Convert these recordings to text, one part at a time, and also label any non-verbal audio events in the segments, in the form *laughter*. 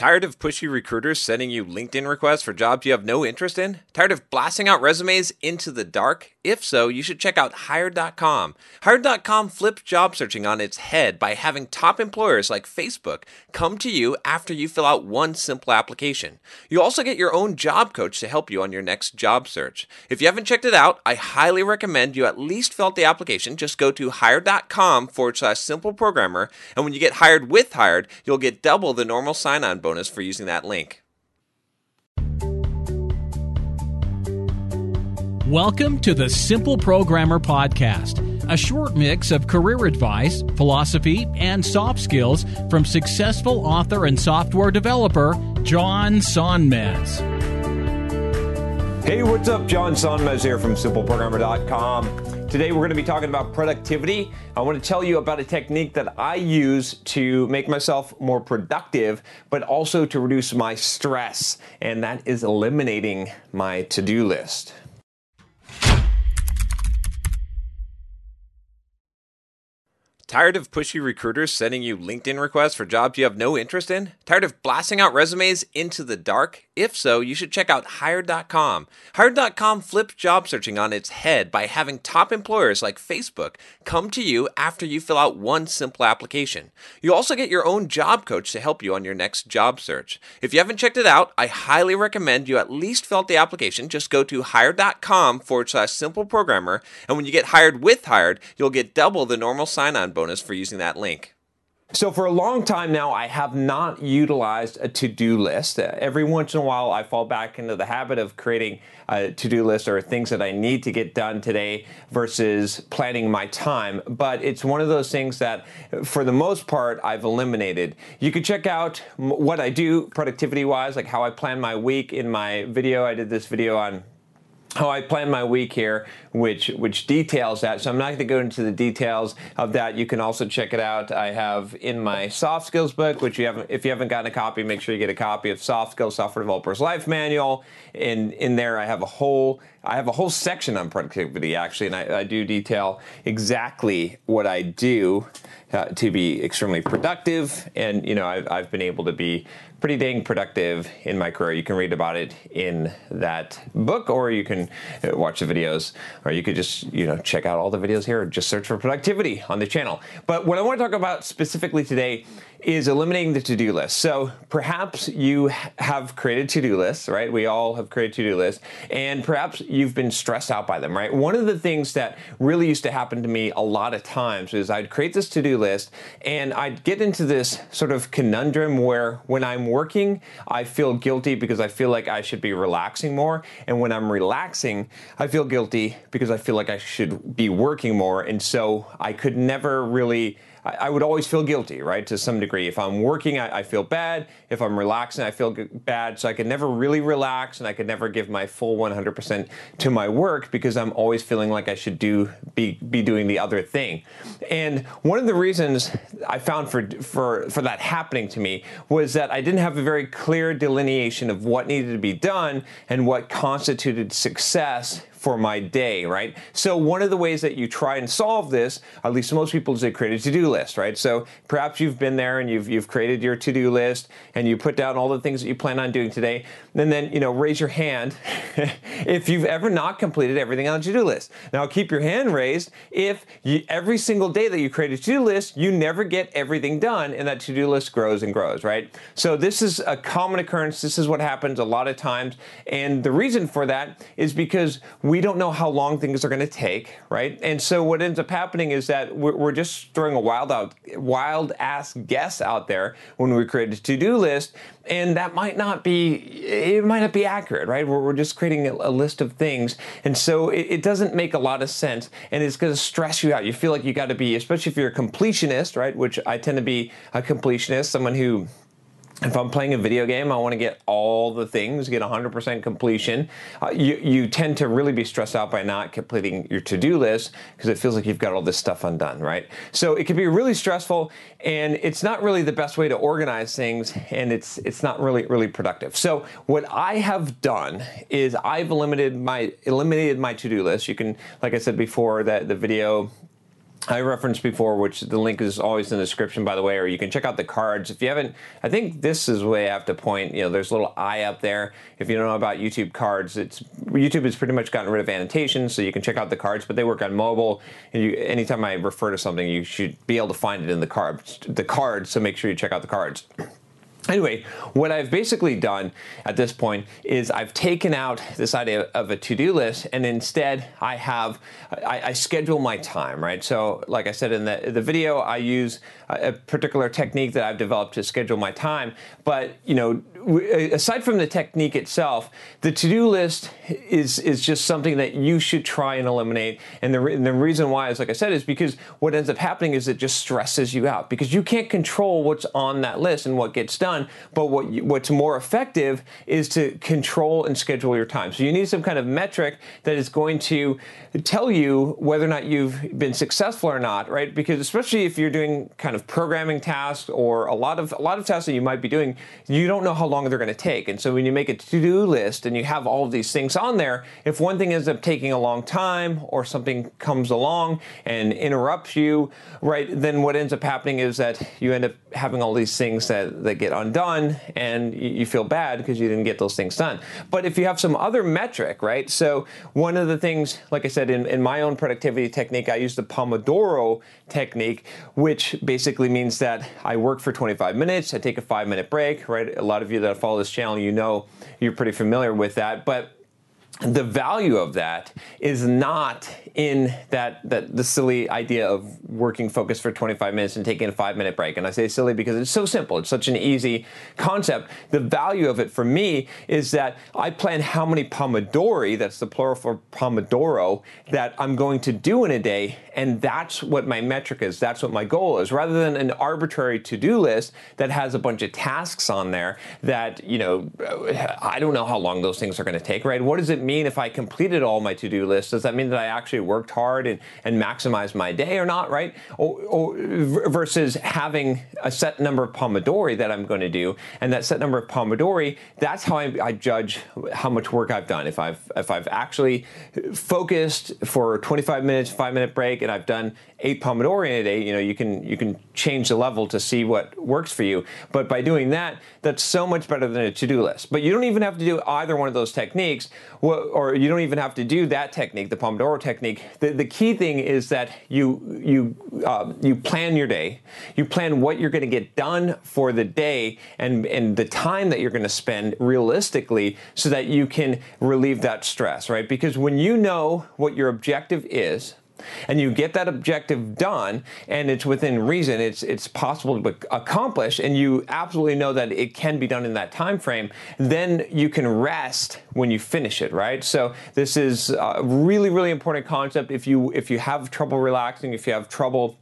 Tired of pushy recruiters sending you LinkedIn requests for jobs you have no interest in? Tired of blasting out resumes into the dark? If so, you should check out Hired.com. Hired.com flips job searching on its head by having top employers like Facebook come to you after you fill out one simple application. You also get your own job coach to help you on your next job search. If you haven't checked it out, I highly recommend you at least fill out the application. Just go to Hired.com forward slash simple programmer, and when you get hired with Hired, you'll get double the normal sign on bonus for using that link. Welcome to the Simple Programmer Podcast, a short mix of career advice, philosophy, and soft skills from successful author and software developer John Sonmez. Hey, what's up? John Sonmez here from SimpleProgrammer.com. Today we're going to be talking about productivity. I want to tell you about a technique that I use to make myself more productive, but also to reduce my stress, and that is eliminating my to do list. Tired of pushy recruiters sending you LinkedIn requests for jobs you have no interest in? Tired of blasting out resumes into the dark? If so, you should check out Hired.com. Hired.com flips job searching on its head by having top employers like Facebook come to you after you fill out one simple application. You also get your own job coach to help you on your next job search. If you haven't checked it out, I highly recommend you at least fill out the application. Just go to Hired.com forward slash simple programmer, and when you get hired with Hired, you'll get double the normal sign on bonus for using that link. So, for a long time now, I have not utilized a to do list. Uh, every once in a while, I fall back into the habit of creating a to do list or things that I need to get done today versus planning my time. But it's one of those things that, for the most part, I've eliminated. You can check out what I do productivity wise, like how I plan my week in my video. I did this video on how I plan my week here, which which details that. So I'm not going to go into the details of that. You can also check it out. I have in my soft skills book, which you haven't if you haven't gotten a copy, make sure you get a copy of Soft Skills Software Developers Life Manual. And in there, I have a whole I have a whole section on productivity actually, and I, I do detail exactly what I do uh, to be extremely productive. And you know, I've, I've been able to be pretty dang productive in my career. You can read about it in that book, or you can uh, watch the videos, or you could just you know check out all the videos here. or Just search for productivity on the channel. But what I want to talk about specifically today is eliminating the to-do list. So perhaps you have created to-do lists, right? We all have created to-do lists, and perhaps you've been stressed out by them, right? One of the things that really used to happen to me a lot of times is I'd create this to-do list and I'd get into this sort of conundrum where when I'm working, I feel guilty because I feel like I should be relaxing more, and when I'm relaxing, I feel guilty because I feel like I should be working more, and so I could never really I, I would always feel guilty, right, to some degree. If I'm working, I, I feel bad. If I'm relaxing, I feel bad. So I could never really relax, and I could never give my full 100% to my work because I'm always feeling like I should do be be doing the other thing. And one of the reasons I found for for for that happening to me was that I didn't have a very clear delineation of what needed to be done and what constituted success for my day, right? So one of the ways that you try and solve this, at least most people, is they create a to-do list, right? So perhaps you've been there and you've you've created your to-do list and you put down all the things that you plan on doing today. And then you know raise your hand *laughs* if you've ever not completed everything on the to-do list. Now keep your hand raised if you, every single day that you create a to-do list, you never get everything done, and that to-do list grows and grows, right? So this is a common occurrence. This is what happens a lot of times, and the reason for that is because we don't know how long things are going to take, right? And so what ends up happening is that we're, we're just throwing a wild out, wild ass guess out there when we create a to-do list, and that might not be, it might not be accurate, right? We're, we're just creating a, a list of things, and so it, it doesn't make a lot of sense, and it's going to stress you out. You feel like you got to be, especially if you're a completionist, right? Which I tend to be a completionist, someone who if I'm playing a video game, I want to get all the things, get 100% completion. Uh, you, you tend to really be stressed out by not completing your to do list because it feels like you've got all this stuff undone, right? So it can be really stressful and it's not really the best way to organize things and it's, it's not really, really productive. So what I have done is I've eliminated my, eliminated my to do list. You can, like I said before, that the video I referenced before, which the link is always in the description, by the way, or you can check out the cards. If you haven't, I think this is where I have to point. You know, there's a little eye up there. If you don't know about YouTube cards, it's YouTube has pretty much gotten rid of annotations, so you can check out the cards, but they work on mobile. And you, anytime I refer to something, you should be able to find it in the cards. The cards, so make sure you check out the cards. Anyway, what I've basically done at this point is I've taken out this idea of a to-do list and instead I have, I, I, schedule my time, right? So like I said in the, the video, I use a particular technique that I've developed to schedule my time. But, you know, Uh, aside from the technique itself, the to-do list is, is just something that you should try and eliminate. And the, the reason why is, like I said, is because what ends up happening is it just stresses you out because you can't control what's on that list and what gets done done. But what you, what's more effective is to control and schedule your time. So you need some kind of metric that is going to tell you whether or not you've been successful or not, right? Because especially if you're doing kind of programming tasks or a lot of a lot of tasks that you might be doing, you don't know how long they're going to take. And so when you make a to-do list and you have all of these things on there, if one thing ends up taking a long time or something comes along and interrupts you, right, then what ends up happening is that you end up having all these things that, that get undone and you feel bad because you didn't get those things done. But if you have some other metric, right? So one of the things, like I said, in, in my own productivity technique, I use the Pomodoro technique, which basically means that I work for 25 minutes, I take a five minute break, right? A lot of you that follow this channel, you know, you're pretty familiar with that. But the value of that is not in that, that the silly idea of working focused for 25 minutes and taking a five minute break. And I say silly because it's so simple. It's such an easy concept. The value of it for me is that I plan how many pomodori, that's the plural for pomodoro, that I'm going to do in a day. And that's what my metric is. That's what my goal is. Rather than an arbitrary to-do list that has a bunch of tasks on there that, you know, I don't know how long those things are going to take, right? What does it mean if I completed all my to-do lists? Does that mean that I actually worked hard and, and maximized my day or not, right? Or, or, versus having a set number of Pomodori that I'm going to do, and that set number of Pomodori, that's how I, I judge how much work I've done. If I've if I've actually focused for 25 minutes, five minute break, and I've done eight Pomodori in a day, you know, you can you can change the level to see what works for you. But by doing that, that's so much better than a to-do list. But you don't even have to do either one of those techniques, or you don't even have to do that technique, the Pomodoro technique. The, the key thing is that you you uh, you plan your day, you plan what you're going to get done for the day, and and the time that you're going to spend realistically, so that you can relieve that stress, right? Because when you know what your objective is and you get that objective done and it's within reason it's it's possible to accomplish and you absolutely know that it can be done in that time frame then you can rest when you finish it right? So this is a really really important concept. If you if you have trouble relaxing if you have trouble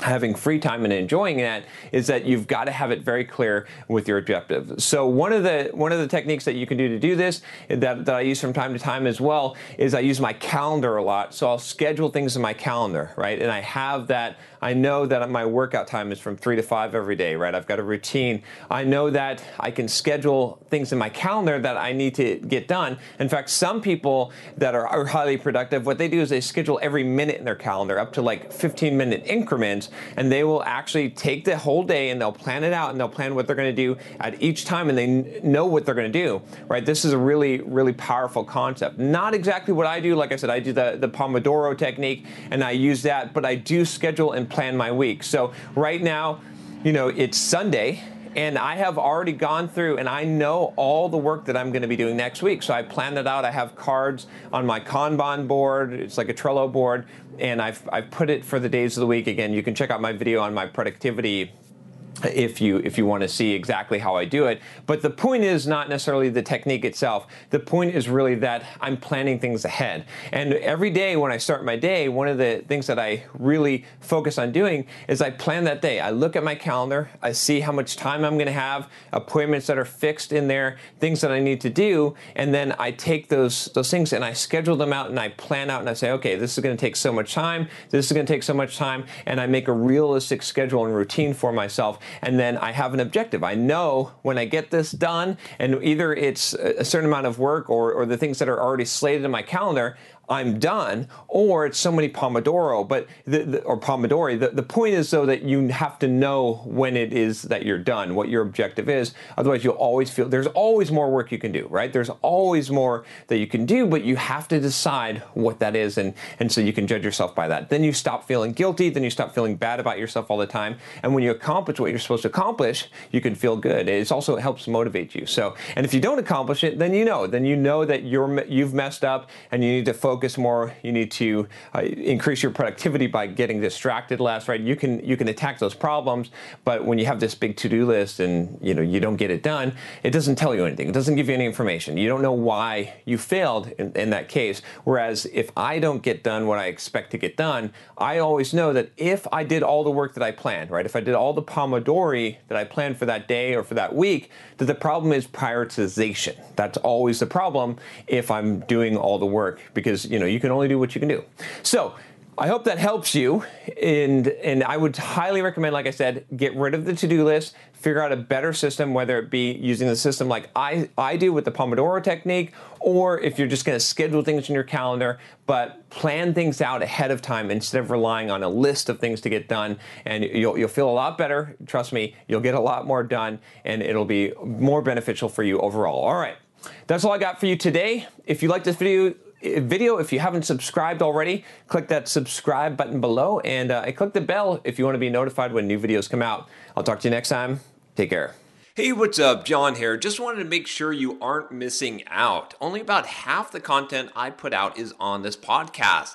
having free time and enjoying that is that you've got to have it very clear with your objective. So one of the one of the techniques that you can do to do this that, that I use from time to time as well is I use my calendar a lot. So I'll schedule things in my calendar, right? And I have that I know that my workout time is from 3 to 5 every day, right? I've got a routine. I know that I can schedule things in my calendar that I need to get done. In fact, some people that are, are highly productive, what they do is they schedule every minute in their calendar up to like 15 minute increments and they will actually take the whole day and they'll plan it out and they'll plan what they're going to do at each time and they know what they're going to do, right? This is a really, really powerful concept. Not exactly what I do. Like I said, I do the, the Pomodoro technique and I use that, but I do schedule and plan my week. So right now, you know, it's Sunday and I have already gone through and I know all the work that I'm going to be doing next week. So I planned it out. I have cards on my Kanban board. It's like a Trello board and I've, I've put it for the days of the week. Again, you can check out my video on my productivity if you if you want to see exactly how I do it. But the point is not necessarily the technique itself. The point is really that I'm planning things ahead. And every day when I start my day, one of the things that I really focus on doing is I plan that day. I look at my calendar, I see how much time I'm going to have, appointments that are fixed in there, things that I need to do, and then I take those those things and I schedule them out and I plan out and I say, okay, this is going to take so much time, this is going to take so much time, and I make a realistic schedule and routine for myself and then I have an objective. I know when I get this done, and either it's a certain amount of work or, or the things that are already slated in my calendar, I'm done, or it's so many Pomodoro, but the, the, or Pomodori. The, the point is though that you have to know when it is that you're done, what your objective is. Otherwise, you'll always feel there's always more work you can do, right? There's always more that you can do, but you have to decide what that is, and and so you can judge yourself by that. Then you stop feeling guilty. Then you stop feeling bad about yourself all the time. And when you accomplish what you're supposed to accomplish, you can feel good. It also helps motivate you. So, and if you don't accomplish it, then you know, then you know that you're you've messed up, and you need to focus focus more. You need to uh, increase your productivity by getting distracted less. Right? You can you can attack those problems, but when you have this big to do list and you know you don't get it done, it doesn't tell you anything. It doesn't give you any information. You don't know why you failed in, in that case. Whereas if I don't get done what I expect to get done, I always know that if I did all the work that I planned, right? If I did all the Pomodori that I planned for that day or for that week, that the problem is prioritization. That's always the problem if I'm doing all the work because you know you can only do what you can do. So I hope that helps you. And and I would highly recommend, like I said, get rid of the to-do list, figure out a better system, whether it be using the system like I, I do with the Pomodoro technique, or if you're just gonna schedule things in your calendar, but plan things out ahead of time instead of relying on a list of things to get done. And you'll, you'll feel a lot better. Trust me, you'll get a lot more done and it'll be more beneficial for you overall. All right. That's all I got for you today. If you like this video, video. If you haven't subscribed already, click that subscribe button below and uh, click the bell if you want to be notified when new videos come out. I'll talk to you next time. Take care. Hey, what's up? John here. Just wanted to make sure you aren't missing out. Only about half the content I put out is on this podcast.